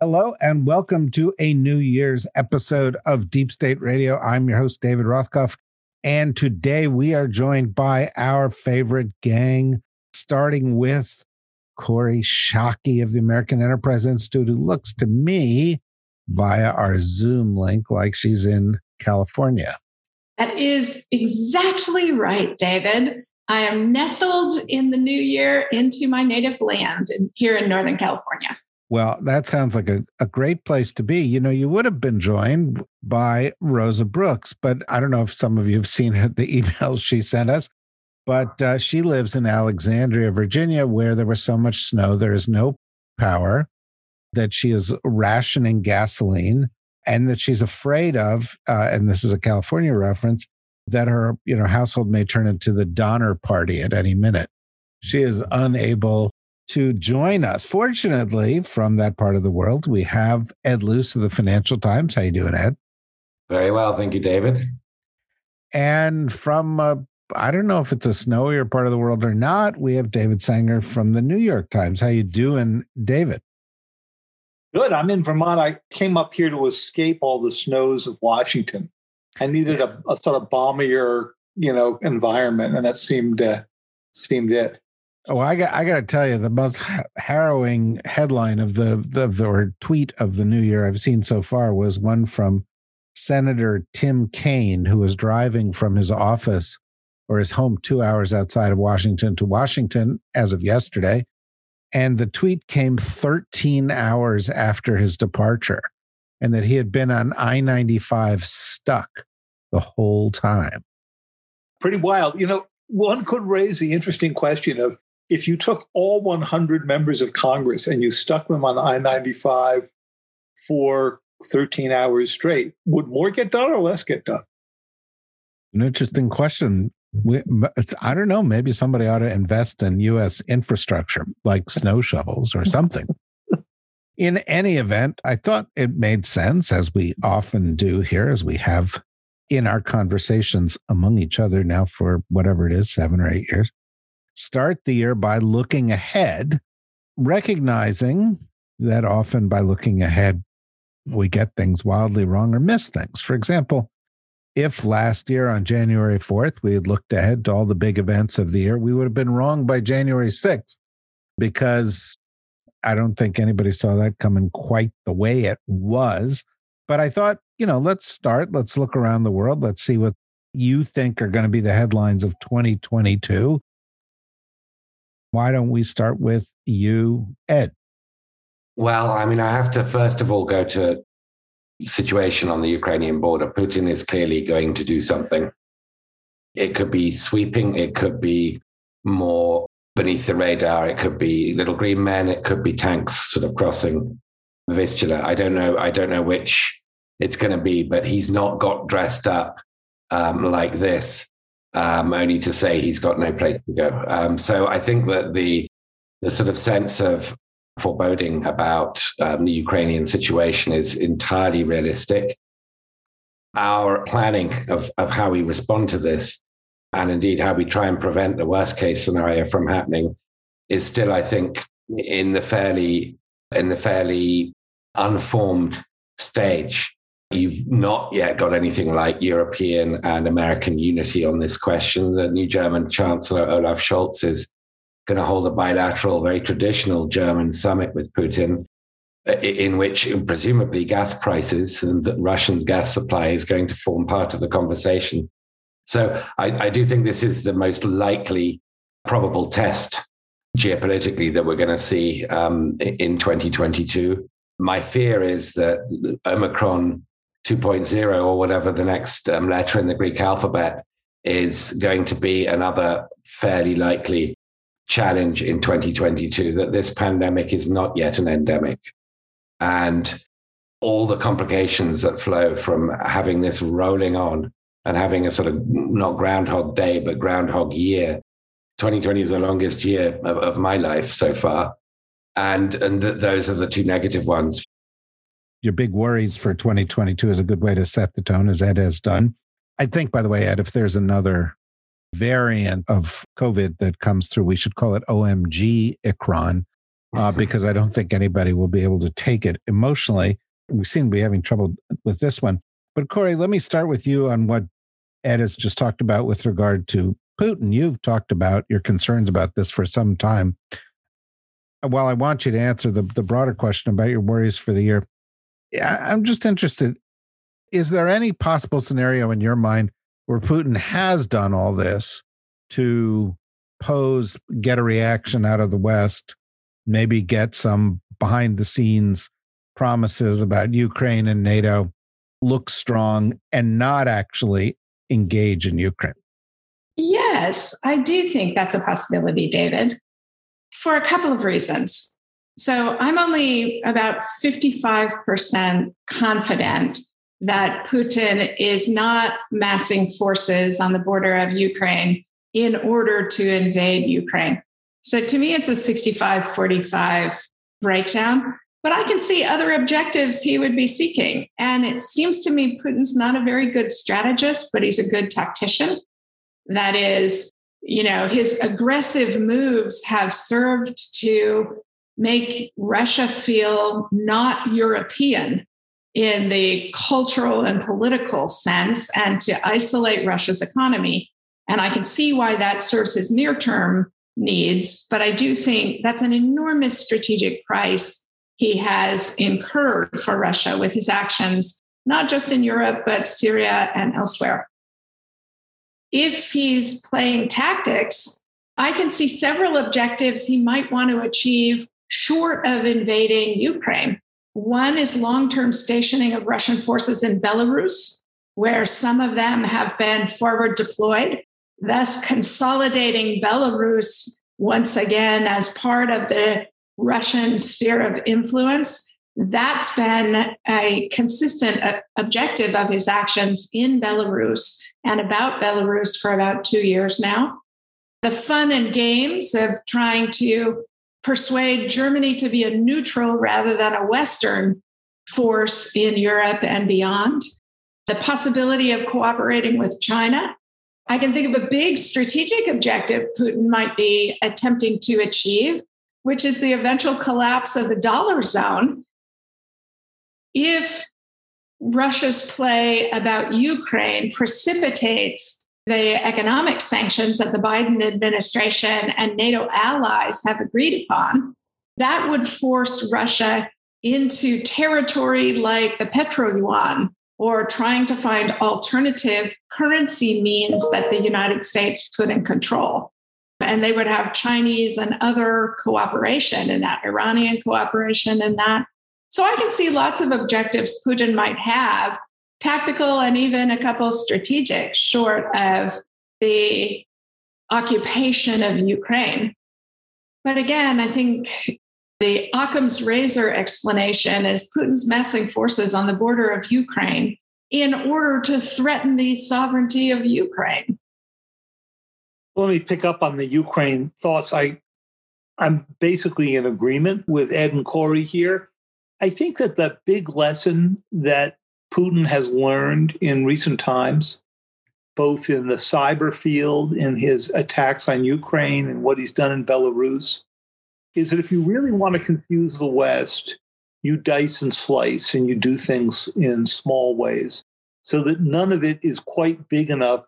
Hello, and welcome to a New Year's episode of Deep State Radio. I'm your host, David Rothkopf. And today we are joined by our favorite gang, starting with Kori Schake of the American Enterprise Institute, who looks to me via our Zoom link like she's in California. That is exactly right, David. I am nestled in the new year into my native land in, here in Northern California. Well, that sounds like a, a great place to be. You know, you would have been joined by Rosa Brooks, but I don't know if some of you have seen her, the emails she sent us. But uh, she lives in Alexandria, Virginia, where there was so much snow, there is no power, that she is rationing gasoline, and that she's afraid of, uh, and this is a California reference, that her you know household may turn into the Donner Party at any minute. She is unable to join us. Fortunately, from that part of the world, we have Ed Luce of the Financial Times. How you doing, Ed? Very well, thank you, David. And from uh, I don't know if it's a snowier part of the world or not, we have David Sanger from the New York Times. How you doing, David? Good. I'm in Vermont. I came up here to escape all the snows of Washington. I needed a, a sort of balmier, you know, environment, and that seemed uh, seemed it. Oh, I got I got to tell you, the most harrowing headline of the, the the or tweet of the new year I've seen so far was one from Senator Tim Kaine, who was driving from his office or his home two hours outside of Washington to Washington as of yesterday. And the tweet came 13 hours after his departure, and that he had been on I 95 stuck the whole time. Pretty wild. You know, one could raise the interesting question of if you took all 100 members of Congress and you stuck them on I 95 for 13 hours straight, would more get done or less get done? An interesting question. We, I don't know. Maybe somebody ought to invest in U.S. infrastructure like snow shovels or something. in any event, I thought it made sense, as we often do here, as we have in our conversations among each other now for whatever it is, seven or eight years. Start the year by looking ahead, recognizing that often by looking ahead, we get things wildly wrong or miss things. For example, if last year on January 4th we had looked ahead to all the big events of the year, we would have been wrong by January 6th because I don't think anybody saw that coming quite the way it was. But I thought, you know, let's start. Let's look around the world. Let's see what you think are going to be the headlines of 2022. Why don't we start with you, Ed? Well, I mean, I have to first of all go to situation on the Ukrainian border. Putin is clearly going to do something. It could be sweeping, it could be more beneath the radar, it could be little green men, it could be tanks sort of crossing the Vistula. I don't know. I don't know which it's going to be, but he's not got dressed up um, like this, um, only to say he's got no place to go. Um, so I think that the the sort of sense of foreboding about um, the Ukrainian situation is entirely realistic. Our planning of, of how we respond to this, and indeed how we try and prevent the worst case scenario from happening, is still, I think, in the fairly in the fairly unformed stage. You've not yet got anything like European and American unity on this question. The new German Chancellor Olaf Scholz is going to hold a bilateral, very traditional German summit with Putin, in which presumably gas prices and the Russian gas supply is going to form part of the conversation. So I, I do think this is the most likely probable test geopolitically that we're going to see um, in 2022. My fear is that Omicron 2.0 or whatever the next um, letter in the Greek alphabet is going to be another fairly likely challenge in 2022 that this pandemic is not yet an endemic. and all the complications that flow from having this rolling on and having a sort of not groundhog day but groundhog year. 2020 is the longest year of, of my life so far. And and th- those are the two negative ones your big worries for 2022 is a good way to set the tone as ed has done i think by the way ed if there's another variant of covid that comes through we should call it omg ikron uh, because i don't think anybody will be able to take it emotionally we seem to be having trouble with this one but Kori, let me start with you on what Ed has just talked about with regard to Putin. You've talked about your concerns about this for some time. While I want you to answer the, the broader question about your worries for the year, I'm just interested. Is there any possible scenario in your mind where Putin has done all this to pose, get a reaction out of the West, maybe get some behind the scenes promises about Ukraine and NATO look strong and not actually engage in Ukraine? Yes, I do think that's a possibility, David, for a couple of reasons. So I'm only about 55% confident that Putin is not massing forces on the border of Ukraine in order to invade Ukraine. So to me, it's a 65 45 breakdown. But I can see other objectives he would be seeking. And it seems to me Putin's not a very good strategist, but he's a good tactician. That is, you know, his aggressive moves have served to make Russia feel not European in the cultural and political sense and to isolate Russia's economy. And I can see why that serves his near term needs. But I do think that's an enormous strategic price he has incurred for Russia with his actions, not just in Europe, but Syria and elsewhere. If he's playing tactics, I can see several objectives he might want to achieve short of invading Ukraine. One is long term stationing of Russian forces in Belarus, where some of them have been forward deployed, thus consolidating Belarus once again as part of the Russian sphere of influence. That's been a consistent uh, objective of his actions in Belarus and about Belarus for about two years now. The fun and games of trying to persuade Germany to be a neutral rather than a Western force in Europe and beyond. The possibility of cooperating with China. I can think of a big strategic objective Putin might be attempting to achieve, which is the eventual collapse of the dollar zone, if Russia's play about Ukraine precipitates the economic sanctions that the Biden administration and NATO allies have agreed upon, that would force Russia into territory like the petro yuan or trying to find alternative currency means that the United States in control and they would have Chinese and other cooperation in that, Iranian cooperation in that. So I can see lots of objectives Putin might have, tactical and even a couple strategic, short of the occupation of Ukraine. But again, I think the Occam's razor explanation is Putin's massing forces on the border of Ukraine in order to threaten the sovereignty of Ukraine let me pick up on the Ukraine thoughts. I I'm basically in agreement with Ed and Kori here. I think that the big lesson that Putin has learned in recent times, both in the cyber field, in his attacks on Ukraine, and what he's done in Belarus, is that if you really want to confuse the West, you dice and slice and you do things in small ways so that none of it is quite big enough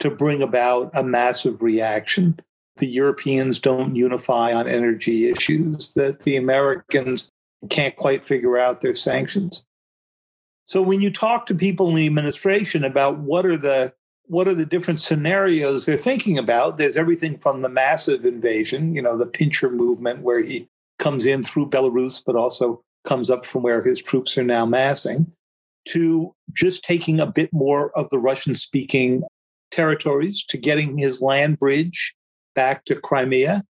to bring about a massive reaction. The Europeans don't unify on energy issues, that the Americans can't quite figure out their sanctions. So when you talk to people in the administration about what are the what are the different scenarios they're thinking about, there's everything from the massive invasion, you know, the pincher movement where he comes in through Belarus, but also comes up from where his troops are now massing, to just taking a bit more of the Russian speaking territories to getting his land bridge back to Crimea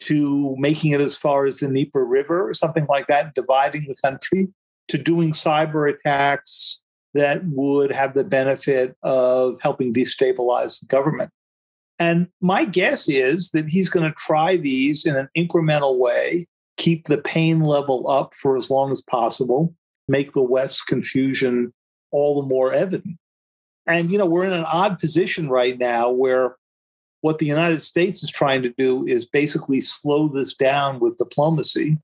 to making it as far as the Dnieper River or something like that, dividing the country, to doing cyber attacks that would have the benefit of helping destabilize the government. And my guess is that he's going to try these in an incremental way, keep the pain level up for as long as possible, make the West's confusion all the more evident. And, you know, we're in an odd position right now where what the United States is trying to do is basically slow this down with diplomacy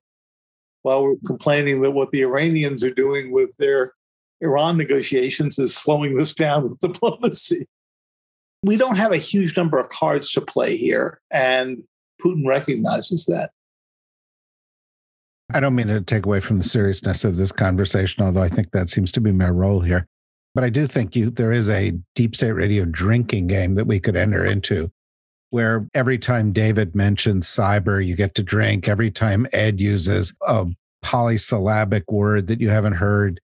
while we're complaining that what the Iranians are doing with their Iran negotiations is slowing this down with diplomacy. We don't have a huge number of cards to play here, and Putin recognizes that. I don't mean to take away from the seriousness of this conversation, although I think that seems to be my role here. But I do think you there is a deep state radio drinking game that we could enter into where every time David mentions cyber, you get to drink. Every time Ed uses a polysyllabic word that you haven't heard,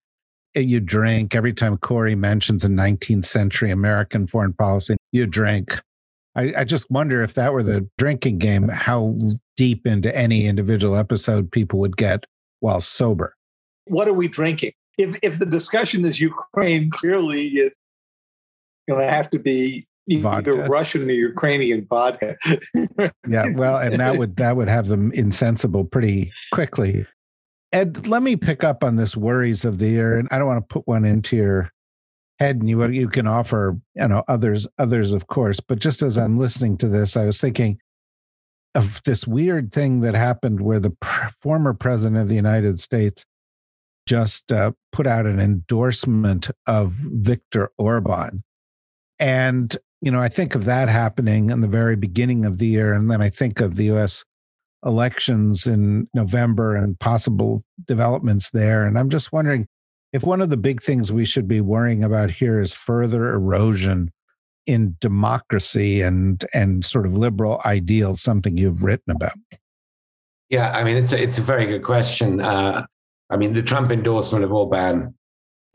eh, you drink. Every time Kori mentions a 19th century American foreign policy, you drink. I, I, just wonder if that were the drinking game, how deep into any individual episode people would get while sober. What are we drinking? If if the discussion is Ukraine, clearly it's going to have to be vodka. either Russian or Ukrainian vodka. yeah, well, and that would that would have them insensible pretty quickly. Ed, let me pick up on this worries of the year, and I don't want to put one into your head, and you you can offer you know others others of course. But just as I'm listening to this, I was thinking of this weird thing that happened where the pr- former president of the United States just uh, put out an endorsement of Viktor Orban. And you know, I think of that happening in the very beginning of the year. And then I think of the US elections in November and possible developments there. And I'm just wondering if one of the big things we should be worrying about here is further erosion in democracy and and sort of liberal ideals, something you've written about. Yeah, I mean, it's a, it's a very good question. Uh, I mean, the Trump endorsement of Orban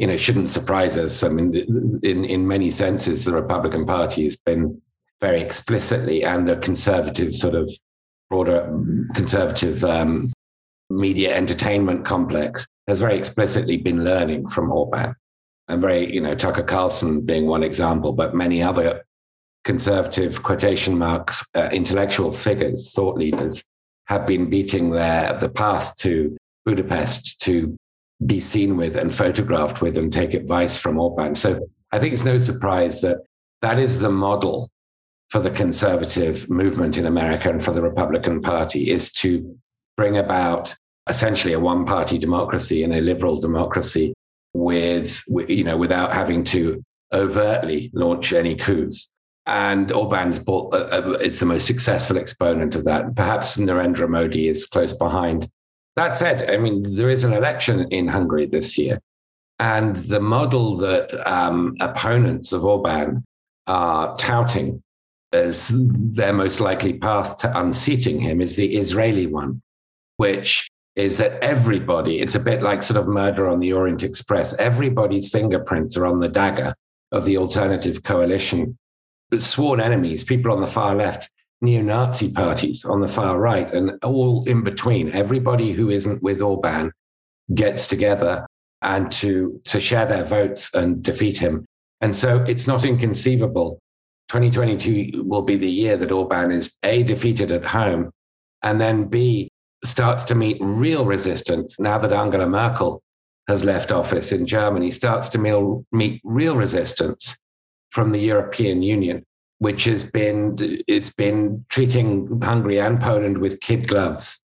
you know, shouldn't surprise us. I mean, in, in many senses, the Republican Party has been very explicitly, and the conservative sort of broader conservative um, media entertainment complex has very explicitly been learning from Orban. And very, you know, Tucker Carlson being one example, but many other conservative quotation marks, uh, intellectual figures, thought leaders have been beating their the path to Budapest to be seen with and photographed with and take advice from Orban. So I think it's no surprise that that is the model for the conservative movement in America and for the Republican Party is to bring about essentially a one party democracy and a liberal democracy with, you know, without having to overtly launch any coups. And Orban's bought, uh, uh, it's the most successful exponent of that. Perhaps Narendra Modi is close behind that said, I mean, there is an election in Hungary this year. And the model that um, opponents of Orban are touting as their most likely path to unseating him is the Israeli one, which is that everybody, it's a bit like sort of murder on the Orient Express, everybody's fingerprints are on the dagger of the alternative coalition. But sworn enemies, people on the far left, neo Nazi parties on the far right, and all in between. Everybody who isn't with Orban gets together and to, to share their votes and defeat him. And so it's not inconceivable. 2022 will be the year that Orban is A, defeated at home, and then B, starts to meet real resistance now that Angela Merkel has left office in Germany, starts to meet real resistance from the European Union which has been it's been treating Hungary and Poland with kid gloves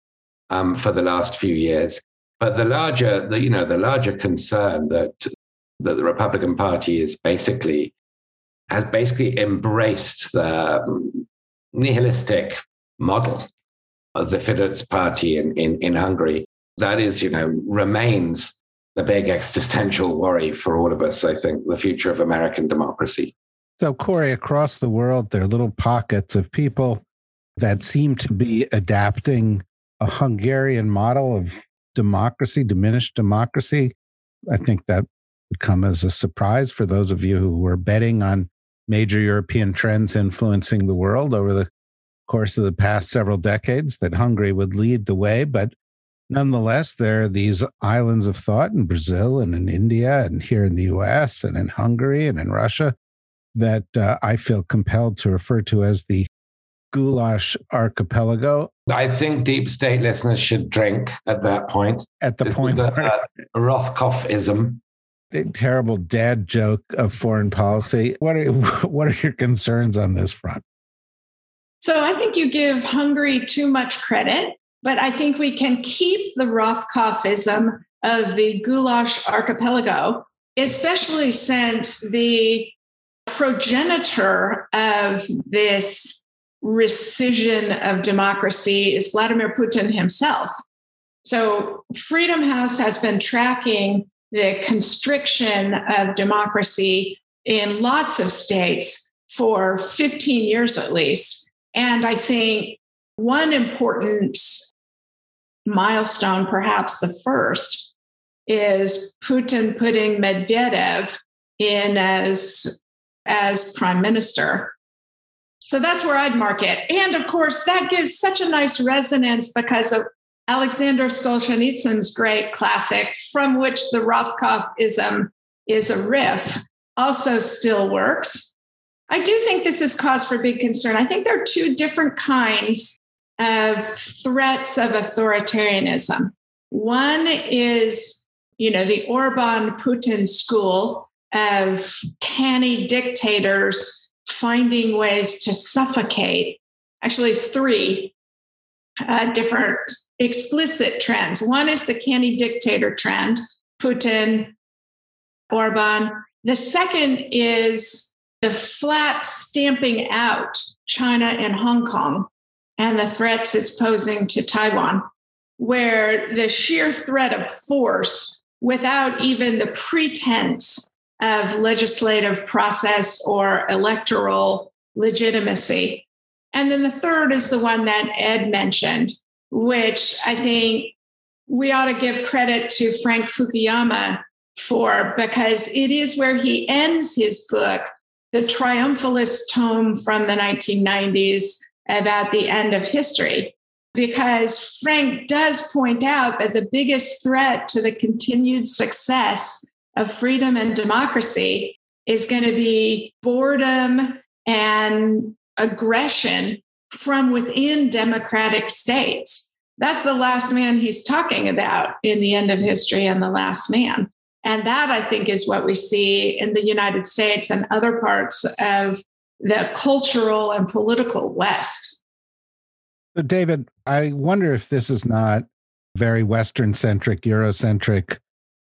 um, for the last few years. But the larger, the, you know, the larger concern that that the Republican Party is basically has basically embraced the nihilistic model of the Fidesz party in, in, in Hungary. That is, you know, remains the big existential worry for all of us, I think, the future of American democracy. So, Kori, across the world, there are little pockets of people that seem to be adapting a Hungarian model of democracy, diminished democracy. I think that would come as a surprise for those of you who were betting on major European trends influencing the world over the course of the past several decades that Hungary would lead the way, but nonetheless, there are these islands of thought in Brazil and in India and here in the US and in Hungary and in Russia that uh, I feel compelled to refer to as the goulash archipelago. I think deep state listeners should drink at that point. At the This point is where a, a Rothkopfism. a terrible dad joke of foreign policy. What are what are your concerns on this front? So I think you give Hungary too much credit, but I think we can keep the Rothkopfism of the goulash archipelago, especially since the progenitor of this rescission of democracy is Vladimir Putin himself. So Freedom House has been tracking the constriction of democracy in lots of states for 15 years at least. And I think one important milestone, perhaps the first, is Putin putting Medvedev in as, as prime minister. So that's where I'd mark it. And of course, that gives such a nice resonance because of Alexander Solzhenitsyn's great classic, from which the Rothkopfism um, is a riff, also still works. I do think this is cause for big concern. I think there are two different kinds of threats of authoritarianism. One is, you know, the Orban Putin school of canny dictators finding ways to suffocate. Actually, three uh, different explicit trends. One is the canny dictator trend, Putin, Orban. The second is the flat stamping out China and Hong Kong and the threats it's posing to Taiwan, where the sheer threat of force without even the pretense of legislative process or electoral legitimacy. And then the third is the one that Ed mentioned, which I think we ought to give credit to Frank Fukuyama for because it is where he ends his book, the triumphalist tome from the 1990s about the end of history. Because Frank does point out that the biggest threat to the continued success of freedom and democracy is going to be boredom and aggression from within democratic states. That's the last man he's talking about in the end of history and the last man. And that, I think, is what we see in the United States and other parts of the cultural and political West. So, David, I wonder if this is not very Western centric, Eurocentric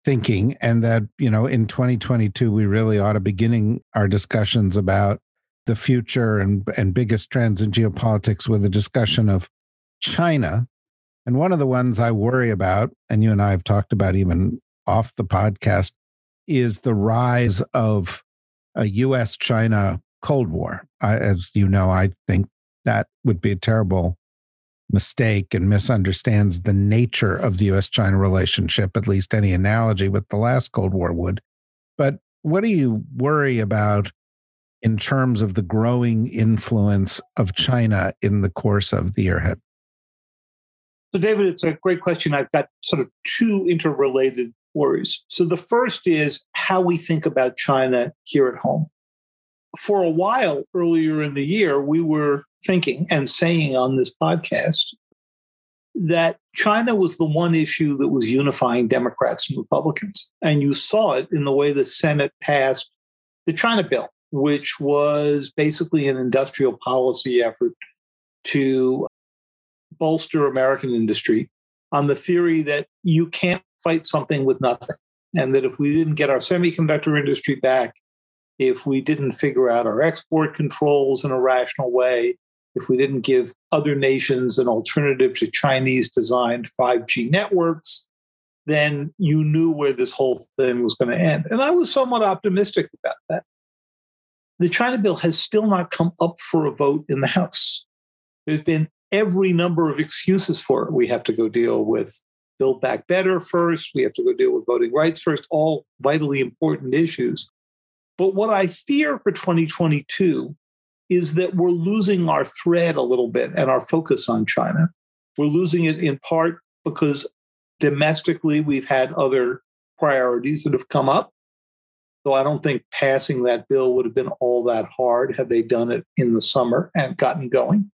thinking, and that, you know, in 2022, we really ought to be beginning our discussions about the future and, and biggest trends in geopolitics with a discussion of China. And one of the ones I worry about, and you and I have talked about even off the podcast, is the rise of a US China Cold War. I, as you know, I think that would be a terrible mistake and misunderstands the nature of the US China relationship, at least any analogy with the last Cold War would. But what do you worry about in terms of the growing influence of China in the course of the year ahead? So, David, it's a great question. I've got sort of two interrelated worries. So, the first is how we think about China here at home. For a while earlier in the year, we were thinking and saying on this podcast that China was the one issue that was unifying Democrats and Republicans. And you saw it in the way the Senate passed the China bill, which was basically an industrial policy effort to bolster American industry on the theory that you can't fight something with nothing. And that if we didn't get our semiconductor industry back, if we didn't figure out our export controls in a rational way, if we didn't give other nations an alternative to Chinese designed 5G networks, then you knew where this whole thing was going to end. And I was somewhat optimistic about that. The China bill has still not come up for a vote in the House. There's been every number of excuses for it. We have to go deal with Build Back Better first. We have to go deal with voting rights first, all vitally important issues. But what I fear for 2022 is that we're losing our thread a little bit and our focus on China. We're losing it in part because domestically we've had other priorities that have come up. So I don't think passing that bill would have been all that hard had they done it in the summer and gotten going.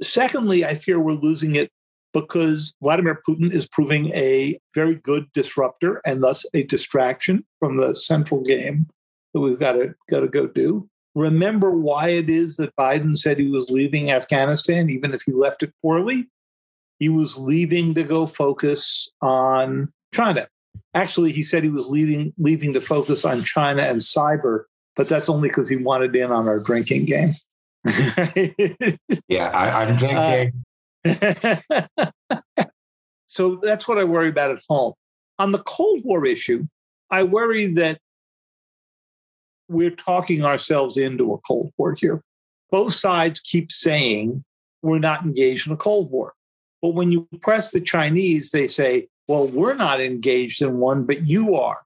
Secondly, I fear we're losing it because Vladimir Putin is proving a very good disruptor and thus a distraction from the central game that we've got to got to go do. Remember why it is that Biden said he was leaving Afghanistan, even if he left it poorly. He was leaving to go focus on China. Actually, he said he was leaving leaving to focus on China and cyber, but that's only because he wanted in on our drinking game. yeah, I, am drinking. Uh, so that's what I worry about at home. On the Cold War issue, I worry that we're talking ourselves into a Cold War here. Both sides keep saying we're not engaged in a Cold War. But when you press the Chinese, they say, well, we're not engaged in one, but you are.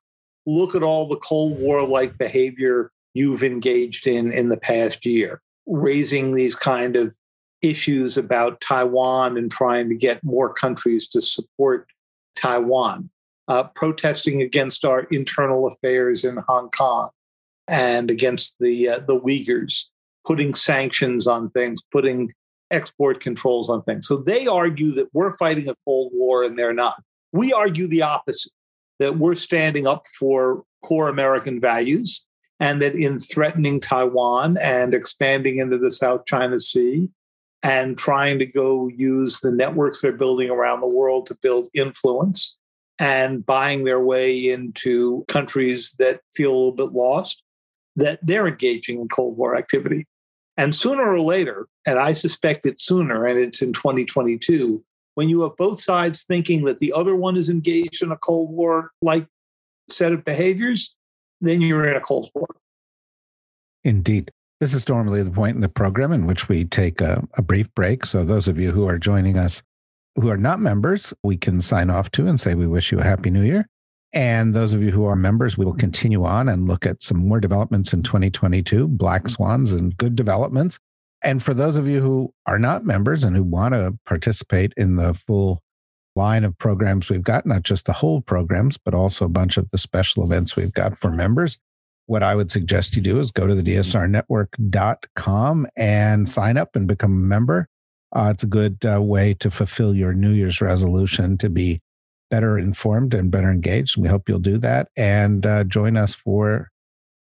Look at all the Cold War like behavior you've engaged in in the past year, raising these kind of issues about Taiwan and trying to get more countries to support Taiwan, uh, protesting against our internal affairs in Hong Kong, and against the uh, the Uyghurs, putting sanctions on things, putting export controls on things. So they argue that we're fighting a cold war and they're not. We argue the opposite that we're standing up for core American values and that in threatening Taiwan and expanding into the South China Sea and trying to go use the networks they're building around the world to build influence and buying their way into countries that feel a little bit lost that they're engaging in Cold War activity. And sooner or later, and I suspect it's sooner, and it's in 2022, when you have both sides thinking that the other one is engaged in a Cold War like set of behaviors, then you're in a Cold War. Indeed. This is normally the point in the program in which we take a, a, brief break. So, those of you who are joining us who are not members, we can sign off to and say we wish you a happy new year. And those of you who are members, we will continue on and look at some more developments in 2022, black swans and good developments. And for those of you who are not members and who want to participate in the full line of programs we've got, not just the whole programs, but also a bunch of the special events we've got for members, what I would suggest you do is go to the dsrnetwork.com and sign up and become a member. Uh, it's a good uh, way to fulfill your New Year's resolution to be better informed and better engaged. We hope you'll do that and uh, join us for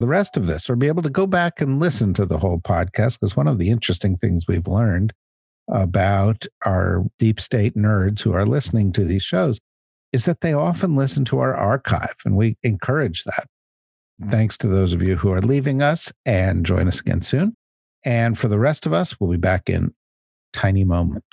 the rest of this or be able to go back and listen to the whole podcast. Because one of the interesting things we've learned about our deep state nerds who are listening to these shows is that they often listen to our archive, and we encourage that. Thanks to those of you who are leaving us and join us again soon. And for the rest of us, we'll be back in tiny moment.